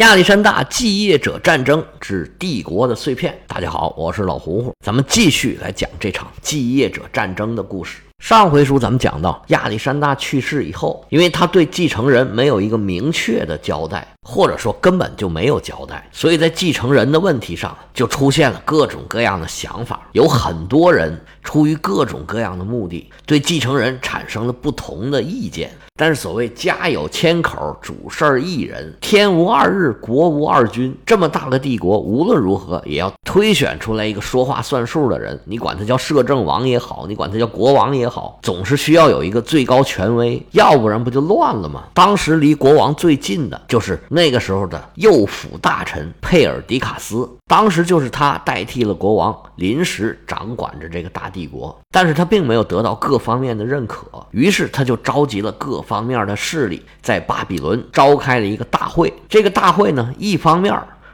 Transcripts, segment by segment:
亚历山大继业者战争之帝国的碎片。大家好，我是老胡胡，咱们继续来讲这场继业者战争的故事。上回书咱们讲到，亚历山大去世以后，因为他对继承人没有一个明确的交代，或者说根本就没有交代，所以在继承人的问题上就出现了各种各样的想法。有很多人出于各种各样的目的，对继承人产生了不同的意见。但是所谓家有千口，主事儿一人，天无二日，国无二君。这么大个帝国，无论如何也要推选出来一个说话算数的人。你管他叫摄政王也好，你管他叫国王也好，总是需要有一个最高权威，要不然不就乱了吗？当时离国王最近的就是那个时候的右辅大臣佩尔迪卡斯，当时就是他代替了国王，临时掌管着这个大帝国。但是他并没有得到各方面的认可，于是他就召集了各。方面的势力在巴比伦召开了一个大会，这个大会呢，一方面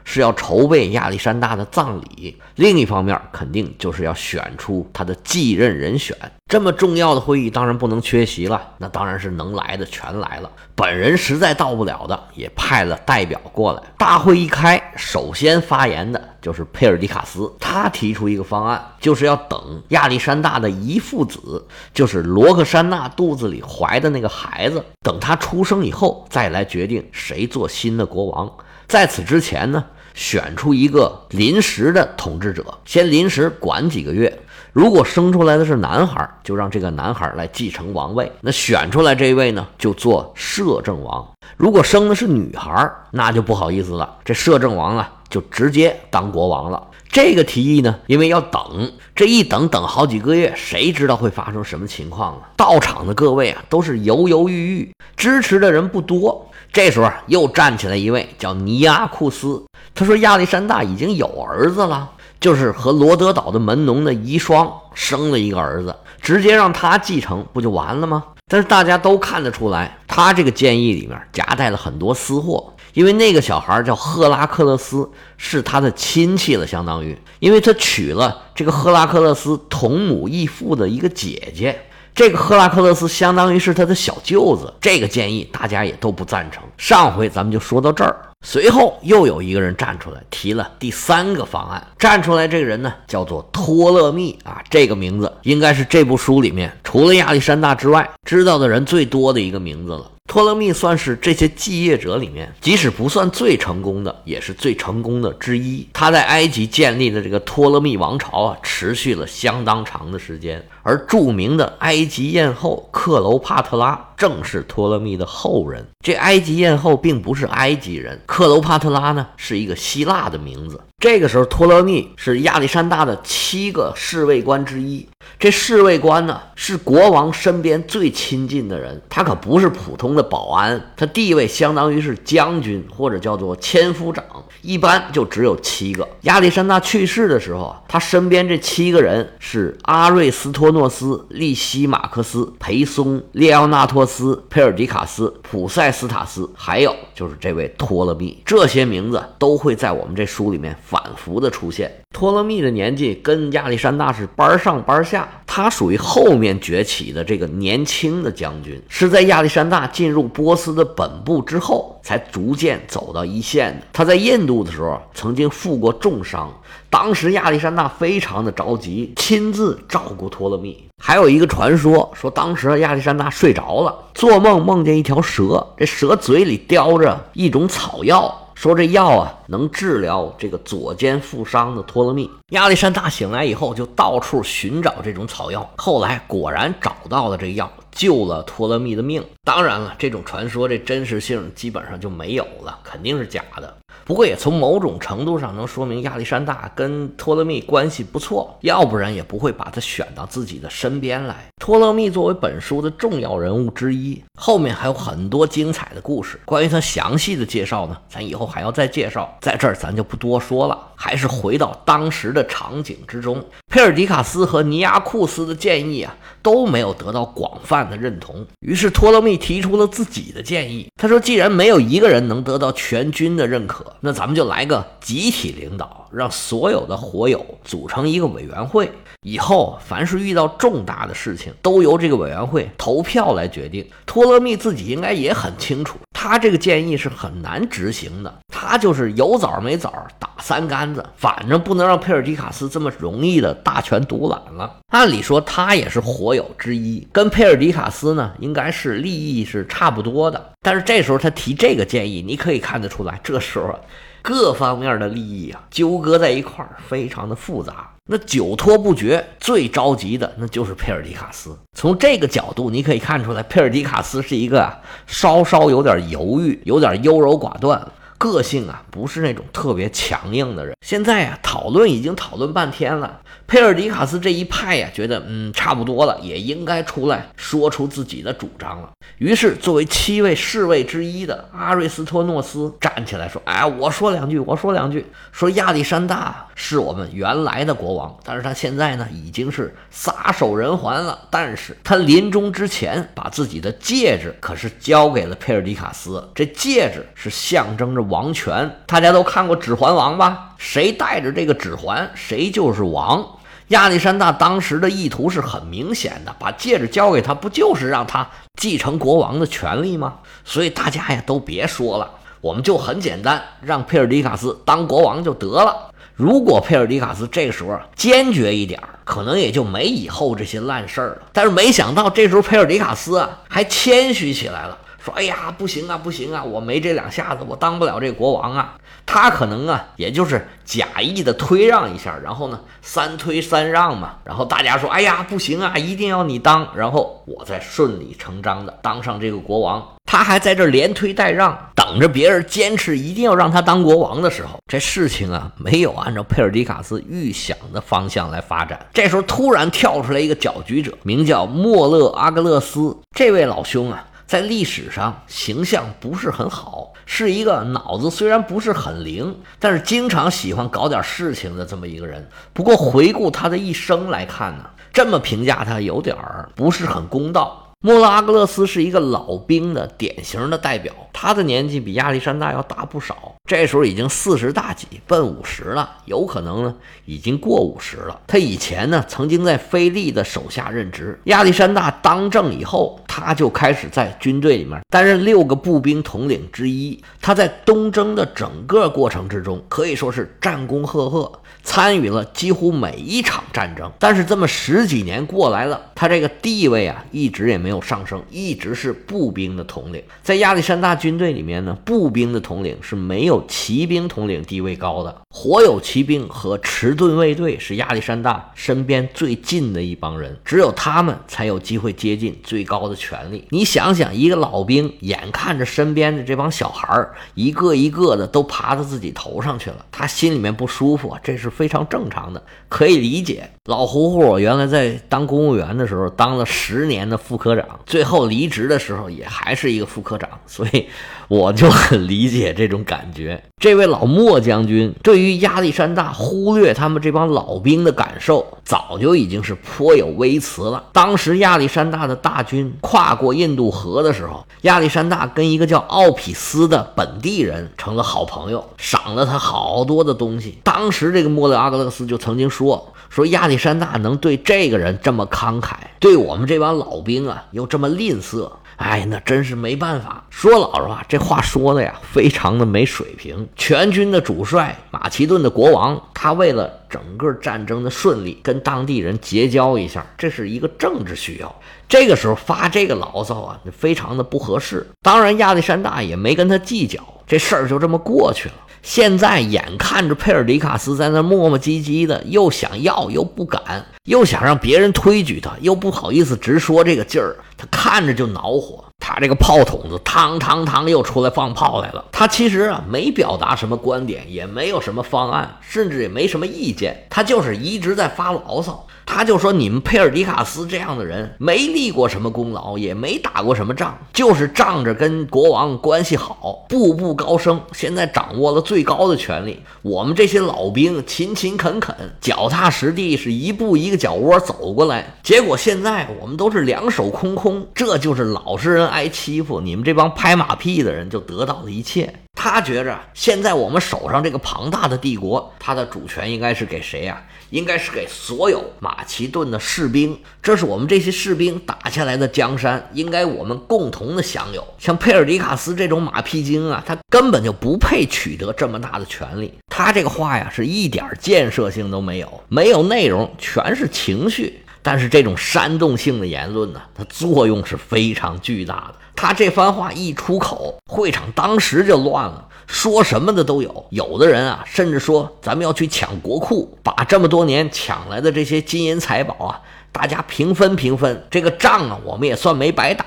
是要筹备亚历山大的葬礼，另一方面肯定就是要选出他的继任人选。这么重要的会议当然不能缺席了，那当然是能来的全来了。本人实在到不了的，也派了代表过来。大会一开，首先发言的就是佩尔迪卡斯，他提出一个方案，就是要等亚历山大的遗父子，就是罗克珊娜肚子里怀的那个孩子，等他出生以后，再来决定谁做新的国王。在此之前呢，选出一个临时的统治者，先临时管几个月。如果生出来的是男孩，就让这个男孩来继承王位。那选出来这一位呢，就做摄政王。如果生的是女孩，那就不好意思了，这摄政王啊，就直接当国王了。这个提议呢，因为要等，这一等等好几个月，谁知道会发生什么情况呢？到场的各位啊，都是犹犹豫豫，支持的人不多。这时候又站起来一位叫尼亚库斯，他说亚历山大已经有儿子了。就是和罗德岛的门农的遗孀生了一个儿子，直接让他继承不就完了吗？但是大家都看得出来，他这个建议里面夹带了很多私货，因为那个小孩叫赫拉克勒斯，是他的亲戚了，相当于，因为他娶了这个赫拉克勒斯同母异父的一个姐姐，这个赫拉克勒斯相当于是他的小舅子。这个建议大家也都不赞成。上回咱们就说到这儿。随后又有一个人站出来提了第三个方案。站出来这个人呢，叫做托勒密啊，这个名字应该是这部书里面除了亚历山大之外知道的人最多的一个名字了。托勒密算是这些继业者里面，即使不算最成功的，也是最成功的之一。他在埃及建立的这个托勒密王朝啊，持续了相当长的时间。而著名的埃及艳后克罗帕特拉正是托勒密的后人。这埃及艳后并不是埃及人，克罗帕特拉呢是一个希腊的名字。这个时候，托勒密是亚历山大的七个侍卫官之一。这侍卫官呢，是国王身边最亲近的人，他可不是普通的保安，他地位相当于是将军或者叫做千夫长，一般就只有七个。亚历山大去世的时候啊，他身边这七个人是阿瑞斯托诺斯、利西马克斯、裴松、列奥纳托斯、佩尔迪卡斯、普塞斯塔斯，还有就是这位托勒密，这些名字都会在我们这书里面。反复的出现，托勒密的年纪跟亚历山大是班儿上班儿下，他属于后面崛起的这个年轻的将军，是在亚历山大进入波斯的本部之后，才逐渐走到一线的。他在印度的时候曾经负过重伤，当时亚历山大非常的着急，亲自照顾托勒密。还有一个传说说，当时亚历山大睡着了，做梦梦见一条蛇，这蛇嘴里叼着一种草药。说这药啊，能治疗这个左肩负伤的托勒密。亚历山大醒来以后，就到处寻找这种草药，后来果然找到了这药，救了托勒密的命。当然了，这种传说这真实性基本上就没有了，肯定是假的。不过也从某种程度上能说明亚历山大跟托勒密关系不错，要不然也不会把他选到自己的身边来。托勒密作为本书的重要人物之一，后面还有很多精彩的故事。关于他详细的介绍呢，咱以后还要再介绍，在这儿咱就不多说了。还是回到当时的场景之中，佩尔迪卡斯和尼亚库斯的建议啊都没有得到广泛的认同。于是托勒密提出了自己的建议，他说：“既然没有一个人能得到全军的认可，那咱们就来个集体领导，让所有的火友组成一个委员会，以后凡是遇到重大的事情，都由这个委员会投票来决定。”托勒密自己应该也很清楚。他这个建议是很难执行的。他就是有枣没枣打三竿子，反正不能让佩尔迪卡斯这么容易的大权独揽了。按理说他也是火友之一，跟佩尔迪卡斯呢应该是利益是差不多的。但是这时候他提这个建议，你可以看得出来，这时候各方面的利益啊纠葛在一块儿，非常的复杂。那久拖不决，最着急的那就是佩尔迪卡斯。从这个角度，你可以看出来，佩尔迪卡斯是一个啊稍稍有点犹豫、有点优柔寡断。个性啊，不是那种特别强硬的人。现在啊，讨论已经讨论半天了。佩尔迪卡斯这一派呀，觉得嗯差不多了，也应该出来说出自己的主张了。于是，作为七位侍卫之一的阿瑞斯托诺斯站起来说：“哎，我说两句，我说两句。说亚历山大是我们原来的国王，但是他现在呢已经是撒手人寰了。但是他临终之前把自己的戒指可是交给了佩尔迪卡斯，这戒指是象征着王权。大家都看过《指环王》吧？谁带着这个指环，谁就是王。”亚历山大当时的意图是很明显的，把戒指交给他，不就是让他继承国王的权利吗？所以大家呀都别说了，我们就很简单，让佩尔迪卡斯当国王就得了。如果佩尔迪卡斯这个时候坚决一点，可能也就没以后这些烂事儿了。但是没想到这时候佩尔迪卡斯啊还谦虚起来了。说：“哎呀，不行啊，不行啊，我没这两下子，我当不了这国王啊。”他可能啊，也就是假意的推让一下，然后呢，三推三让嘛。然后大家说：“哎呀，不行啊，一定要你当。”然后我再顺理成章的当上这个国王。他还在这连推带让，等着别人坚持一定要让他当国王的时候，这事情啊，没有按照佩尔迪卡斯预想的方向来发展。这时候突然跳出来一个搅局者，名叫莫勒阿格勒斯。这位老兄啊。在历史上形象不是很好，是一个脑子虽然不是很灵，但是经常喜欢搞点事情的这么一个人。不过回顾他的一生来看呢，这么评价他有点儿不是很公道。莫拉阿格勒斯是一个老兵的典型的代表，他的年纪比亚历山大要大不少，这时候已经四十大几，奔五十了，有可能呢已经过五十了。他以前呢曾经在菲利的手下任职，亚历山大当政以后，他就开始在军队里面担任六个步兵统领之一。他在东征的整个过程之中，可以说是战功赫赫。参与了几乎每一场战争，但是这么十几年过来了，他这个地位啊一直也没没有上升，一直是步兵的统领。在亚历山大军队里面呢，步兵的统领是没有骑兵统领地位高的。火友骑兵和迟钝卫队是亚历山大身边最近的一帮人，只有他们才有机会接近最高的权力。你想想，一个老兵眼看着身边的这帮小孩儿一个一个的都爬到自己头上去了，他心里面不舒服，这是。非常正常的，可以理解。老胡胡原来在当公务员的时候，当了十年的副科最后离职的时候也还是一个副科长，所以我就很理解这种感觉。这位老莫将军对于亚历山大忽略他们这帮老兵的感受，早就已经是颇有微词了。当时亚历山大的大军跨过印度河的时候，亚历山大跟一个叫奥匹斯的本地人成了好朋友，赏了他好多的东西。当时这个莫。阿格勒斯就曾经说：“说亚历山大能对这个人这么慷慨，对我们这帮老兵啊又这么吝啬，哎，那真是没办法。说老实话，这话说的呀，非常的没水平。全军的主帅马其顿的国王，他为了整个战争的顺利，跟当地人结交一下，这是一个政治需要。这个时候发这个牢骚啊，非常的不合适。当然，亚历山大也没跟他计较，这事儿就这么过去了。”现在眼看着佩尔迪卡斯在那磨磨唧唧的，又想要又不敢，又想让别人推举他，又不好意思直说这个劲儿，他看着就恼火。他这个炮筒子，嘡嘡嘡又出来放炮来了。他其实啊没表达什么观点，也没有什么方案，甚至也没什么意见，他就是一直在发牢骚。他就说：“你们佩尔迪卡斯这样的人，没立过什么功劳，也没打过什么仗，就是仗着跟国王关系好，步步高升，现在掌握了最高的权力。我们这些老兵勤勤恳恳、脚踏实地，是一步一个脚窝走过来，结果现在我们都是两手空空。这就是老实人挨欺负，你们这帮拍马屁的人就得到了一切。”他觉着现在我们手上这个庞大的帝国，它的主权应该是给谁呀？应该是给所有马马其顿的士兵，这是我们这些士兵打下来的江山，应该我们共同的享有。像佩尔迪卡斯这种马屁精啊，他根本就不配取得这么大的权利。他这个话呀，是一点建设性都没有，没有内容，全是情绪。但是这种煽动性的言论呢，它作用是非常巨大的。他这番话一出口，会场当时就乱了，说什么的都有。有的人啊，甚至说咱们要去抢国库，把这么多年抢来的这些金银财宝啊，大家平分平分。这个仗啊，我们也算没白打。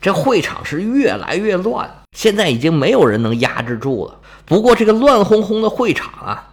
这会场是越来越乱，现在已经没有人能压制住了。不过这个乱哄哄的会场啊。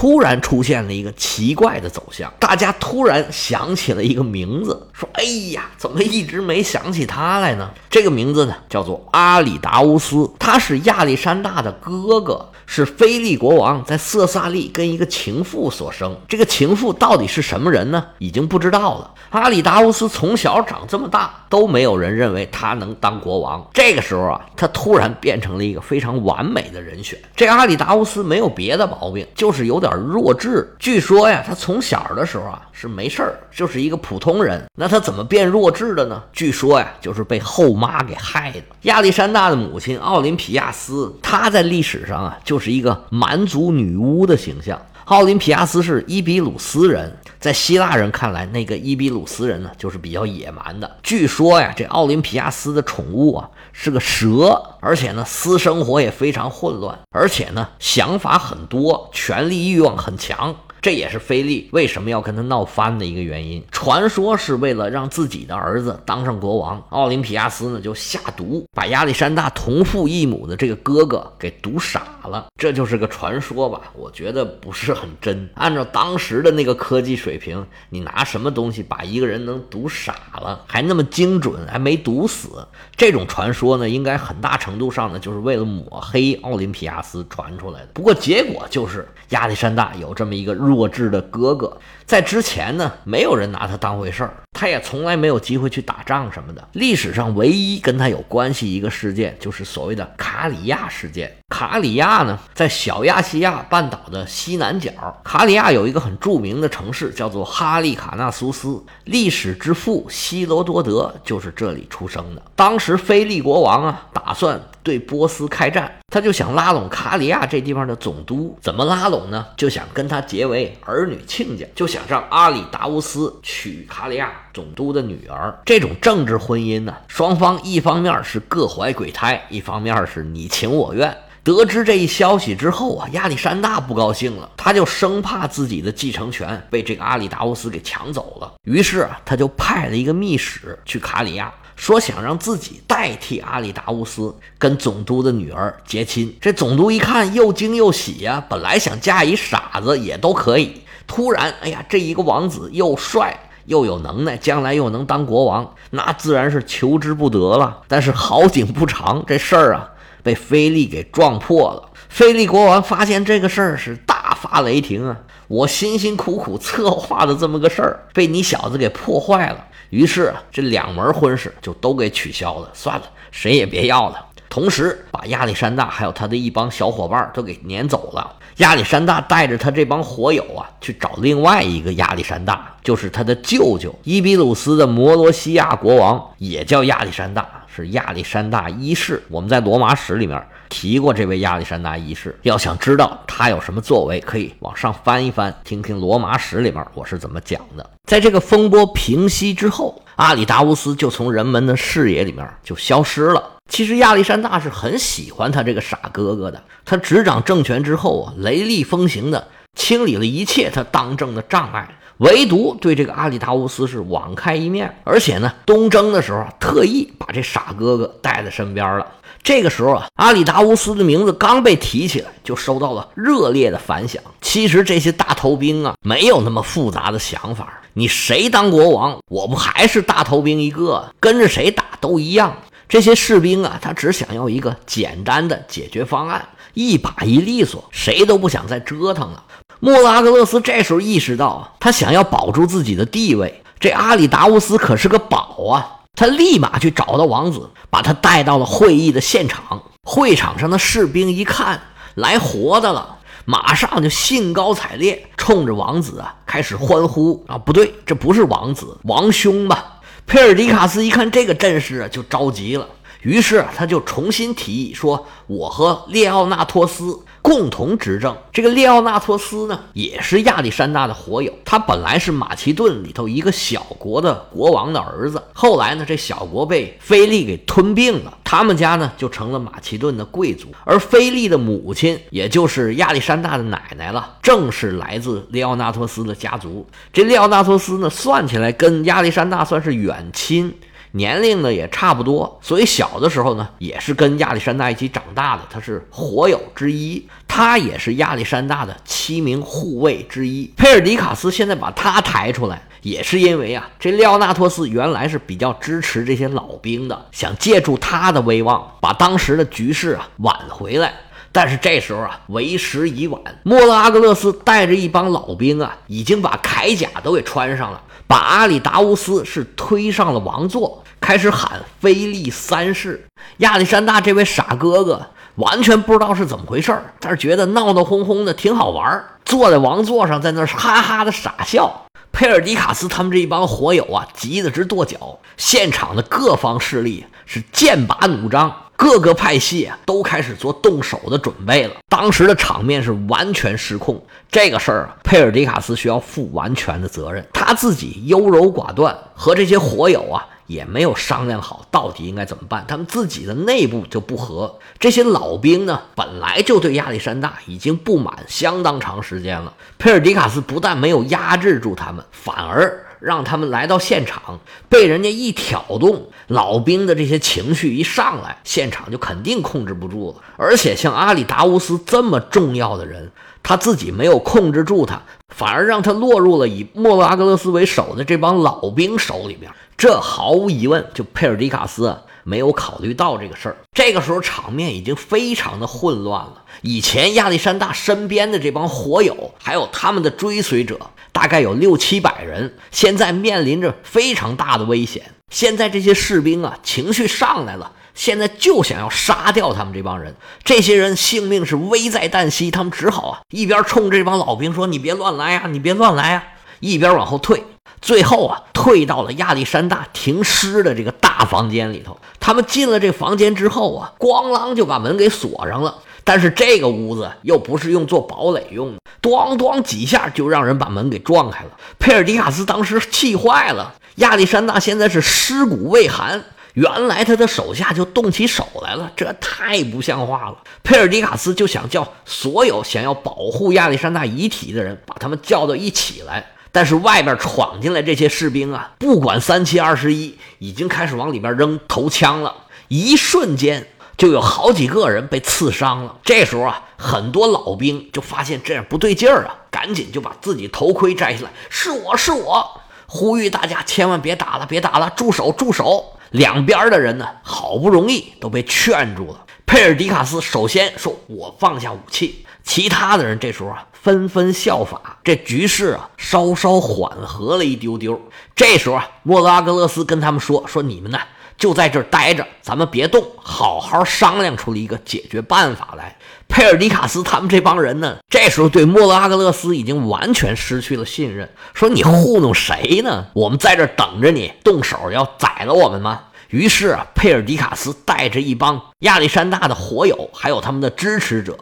突然出现了一个奇怪的走向，大家突然想起了一个名字，说：“哎呀，怎么一直没想起他来呢？”这个名字呢，叫做阿里达乌斯，他是亚历山大的哥哥。是菲利国王在色萨利跟一个情妇所生，这个情妇到底是什么人呢？已经不知道了。阿里达乌斯从小长这么大，都没有人认为他能当国王。这个时候啊，他突然变成了一个非常完美的人选。这阿里达乌斯没有别的毛病，就是有点弱智。据说呀，他从小的时候啊是没事儿，就是一个普通人。那他怎么变弱智的呢？据说呀，就是被后妈给害的。亚历山大的母亲奥林匹亚斯，她在历史上啊就。是一个蛮族女巫的形象。奥林匹亚斯是伊比鲁斯人，在希腊人看来，那个伊比鲁斯人呢，就是比较野蛮的。据说呀，这奥林匹亚斯的宠物啊是个蛇，而且呢，私生活也非常混乱，而且呢，想法很多，权力欲望很强。这也是菲利为什么要跟他闹翻的一个原因。传说是为了让自己的儿子当上国王，奥林匹亚斯呢就下毒，把亚历山大同父异母的这个哥哥给毒傻了。这就是个传说吧？我觉得不是很真。按照当时的那个科技水平，你拿什么东西把一个人能毒傻了，还那么精准，还没毒死？这种传说呢，应该很大程度上呢就是为了抹黑奥林匹亚斯传出来的。不过结果就是亚历山大有这么一个。弱智的哥哥，在之前呢，没有人拿他当回事儿，他也从来没有机会去打仗什么的。历史上唯一跟他有关系一个事件，就是所谓的卡里亚事件。卡里亚呢，在小亚细亚半岛的西南角。卡里亚有一个很著名的城市，叫做哈利卡纳苏斯。历史之父希罗多德就是这里出生的。当时菲利国王啊，打算对波斯开战，他就想拉拢卡里亚这地方的总督。怎么拉拢呢？就想跟他结为儿女亲家，就想让阿里达乌斯娶卡里亚总督的女儿。这种政治婚姻呢，双方一方面是各怀鬼胎，一方面是你情我愿。得知这一消息之后啊，亚历山大不高兴了，他就生怕自己的继承权被这个阿里达乌斯给抢走了。于是啊，他就派了一个密使去卡里亚，说想让自己代替阿里达乌斯跟总督的女儿结亲。这总督一看又惊又喜呀，本来想嫁一傻子也都可以，突然，哎呀，这一个王子又帅又有能耐，将来又能当国王，那自然是求之不得了。但是好景不长，这事儿啊。被菲利给撞破了。菲利国王发现这个事儿是大发雷霆啊！我辛辛苦苦策划的这么个事儿，被你小子给破坏了。于是啊，这两门婚事就都给取消了，算了，谁也别要了。同时，把亚历山大还有他的一帮小伙伴都给撵走了。亚历山大带着他这帮火友啊，去找另外一个亚历山大，就是他的舅舅伊比鲁斯的摩罗西亚国王，也叫亚历山大。是亚历山大一世，我们在罗马史里面提过这位亚历山大一世。要想知道他有什么作为，可以往上翻一翻，听听罗马史里面我是怎么讲的。在这个风波平息之后，阿里达乌斯就从人们的视野里面就消失了。其实亚历山大是很喜欢他这个傻哥哥的。他执掌政权之后啊，雷厉风行的清理了一切他当政的障碍。唯独对这个阿里达乌斯是网开一面，而且呢，东征的时候特意把这傻哥哥带在身边了。这个时候啊，阿里达乌斯的名字刚被提起来，就收到了热烈的反响。其实这些大头兵啊，没有那么复杂的想法。你谁当国王，我不还是大头兵一个，跟着谁打都一样。这些士兵啊，他只想要一个简单的解决方案，一把一利索，谁都不想再折腾了。莫拉格勒斯这时候意识到，他想要保住自己的地位，这阿里达乌斯可是个宝啊！他立马去找到王子，把他带到了会议的现场。会场上的士兵一看来活的了，马上就兴高采烈，冲着王子啊开始欢呼啊！不对，这不是王子，王兄吧？佩尔迪卡斯一看这个阵势，就着急了。于是他就重新提议说：“我和列奥纳托斯共同执政。这个列奥纳托斯呢，也是亚历山大的火友。他本来是马其顿里头一个小国的国王的儿子。后来呢，这小国被菲利给吞并了，他们家呢就成了马其顿的贵族。而菲利的母亲，也就是亚历山大的奶奶了，正是来自列奥纳托斯的家族。这列奥纳托斯呢，算起来跟亚历山大算是远亲。”年龄呢也差不多，所以小的时候呢也是跟亚历山大一起长大的，他是火友之一，他也是亚历山大的七名护卫之一。佩尔迪卡斯现在把他抬出来，也是因为啊，这廖纳托斯原来是比较支持这些老兵的，想借助他的威望把当时的局势啊挽回来。但是这时候啊，为时已晚，莫拉阿格勒斯带着一帮老兵啊，已经把铠甲都给穿上了。把阿里达乌斯是推上了王座，开始喊菲利三世。亚历山大这位傻哥哥完全不知道是怎么回事儿，但是觉得闹闹哄哄的挺好玩儿，坐在王座上，在那儿哈哈的傻笑。佩尔迪卡斯他们这一帮火友啊，急得直跺脚。现场的各方势力是剑拔弩张。各个派系啊都开始做动手的准备了，当时的场面是完全失控。这个事儿啊，佩尔迪卡斯需要负完全的责任。他自己优柔寡断，和这些火友啊也没有商量好到底应该怎么办。他们自己的内部就不和。这些老兵呢，本来就对亚历山大已经不满相当长时间了。佩尔迪卡斯不但没有压制住他们，反而。让他们来到现场，被人家一挑动，老兵的这些情绪一上来，现场就肯定控制不住了。而且像阿里达乌斯这么重要的人，他自己没有控制住他，反而让他落入了以莫拉格勒斯为首的这帮老兵手里边。这毫无疑问，就佩尔迪卡斯没有考虑到这个事儿。这个时候场面已经非常的混乱了。以前亚历山大身边的这帮火友，还有他们的追随者。大概有六七百人，现在面临着非常大的危险。现在这些士兵啊，情绪上来了，现在就想要杀掉他们这帮人。这些人性命是危在旦夕，他们只好啊，一边冲这帮老兵说：“你别乱来啊，你别乱来啊！”一边往后退。最后啊，退到了亚历山大停尸的这个大房间里头。他们进了这房间之后啊，咣啷就把门给锁上了。但是这个屋子又不是用做堡垒用的，咣咣几下就让人把门给撞开了。佩尔迪卡斯当时气坏了，亚历山大现在是尸骨未寒，原来他的手下就动起手来了，这太不像话了。佩尔迪卡斯就想叫所有想要保护亚历山大遗体的人，把他们叫到一起来。但是外边闯进来这些士兵啊，不管三七二十一，已经开始往里边扔头枪了，一瞬间。就有好几个人被刺伤了。这时候啊，很多老兵就发现这样不对劲儿啊，赶紧就把自己头盔摘下来。是我是我，呼吁大家千万别打了，别打了，住手住手！两边的人呢，好不容易都被劝住了。佩尔迪卡斯首先说：“我放下武器。”其他的人这时候啊，纷纷效法，这局势啊，稍稍缓和了一丢丢。这时候啊，莫拉格勒斯跟他们说：“说你们呢？”就在这儿待着，咱们别动，好好商量出了一个解决办法来。佩尔迪卡斯他们这帮人呢，这时候对莫拉格勒斯已经完全失去了信任，说你糊弄谁呢？我们在这等着你动手要宰了我们吗？于是啊，佩尔迪卡斯带着一帮亚历山大的火友，还有他们的支持者，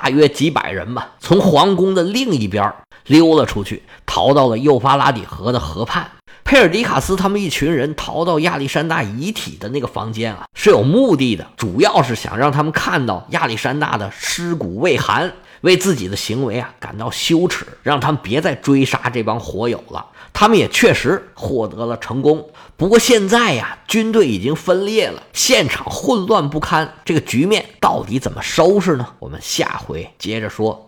大约几百人吧，从皇宫的另一边溜了出去，逃到了幼发拉底河的河畔。佩尔迪卡斯他们一群人逃到亚历山大遗体的那个房间啊，是有目的的，主要是想让他们看到亚历山大的尸骨未寒，为自己的行为啊感到羞耻，让他们别再追杀这帮火友了。他们也确实获得了成功。不过现在呀，军队已经分裂了，现场混乱不堪，这个局面到底怎么收拾呢？我们下回接着说。